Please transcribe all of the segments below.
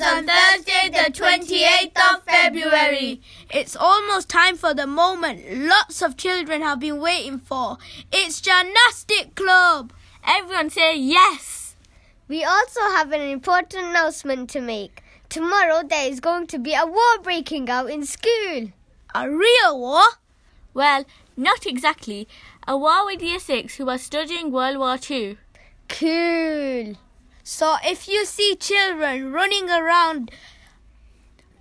Makers on Thursday, the 28th of February. It's almost time for the moment lots of children have been waiting for. It's Gymnastic Club. Everyone say yes. We also have an important announcement to make. Tomorrow there is going to be a war breaking out in school. A real war? Well, not exactly. A war with Year 6 who are studying World War II. Cool. So if you see children running around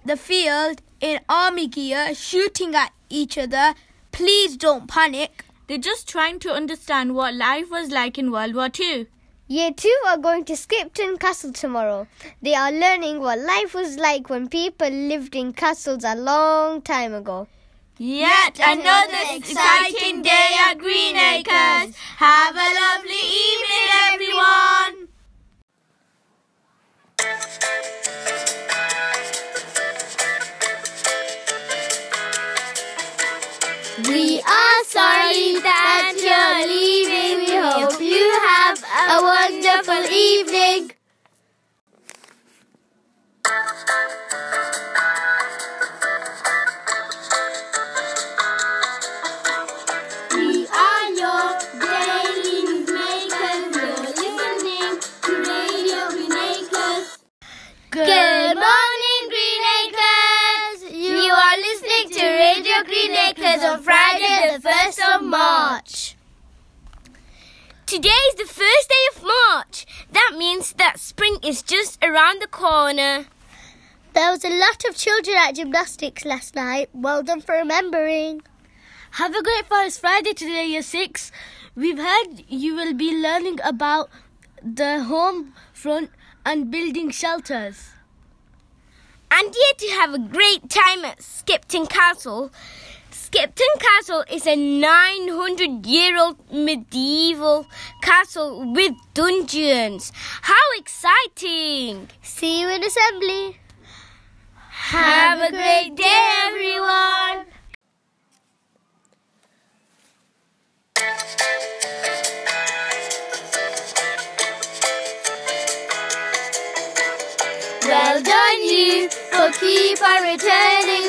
the field in army gear shooting at each other, please don't panic. They're just trying to understand what life was like in World War II. Year 2 are going to Skipton Castle tomorrow. They are learning what life was like when people lived in castles a long time ago. Yet another exciting day at Greenacres. Have a lovely evening, We are sorry that you're leaving. We hope you have a wonderful evening. Today is the first day of March. That means that spring is just around the corner. There was a lot of children at gymnastics last night. Well done for remembering. Have a great First Friday today, Year 6. We've heard you will be learning about the home front and building shelters. And yet to have a great time at Skipton Castle. Skipton Castle is a 900 year old medieval castle with dungeons. How exciting! See you in assembly. Have a great day, everyone! Well done, keep on returning.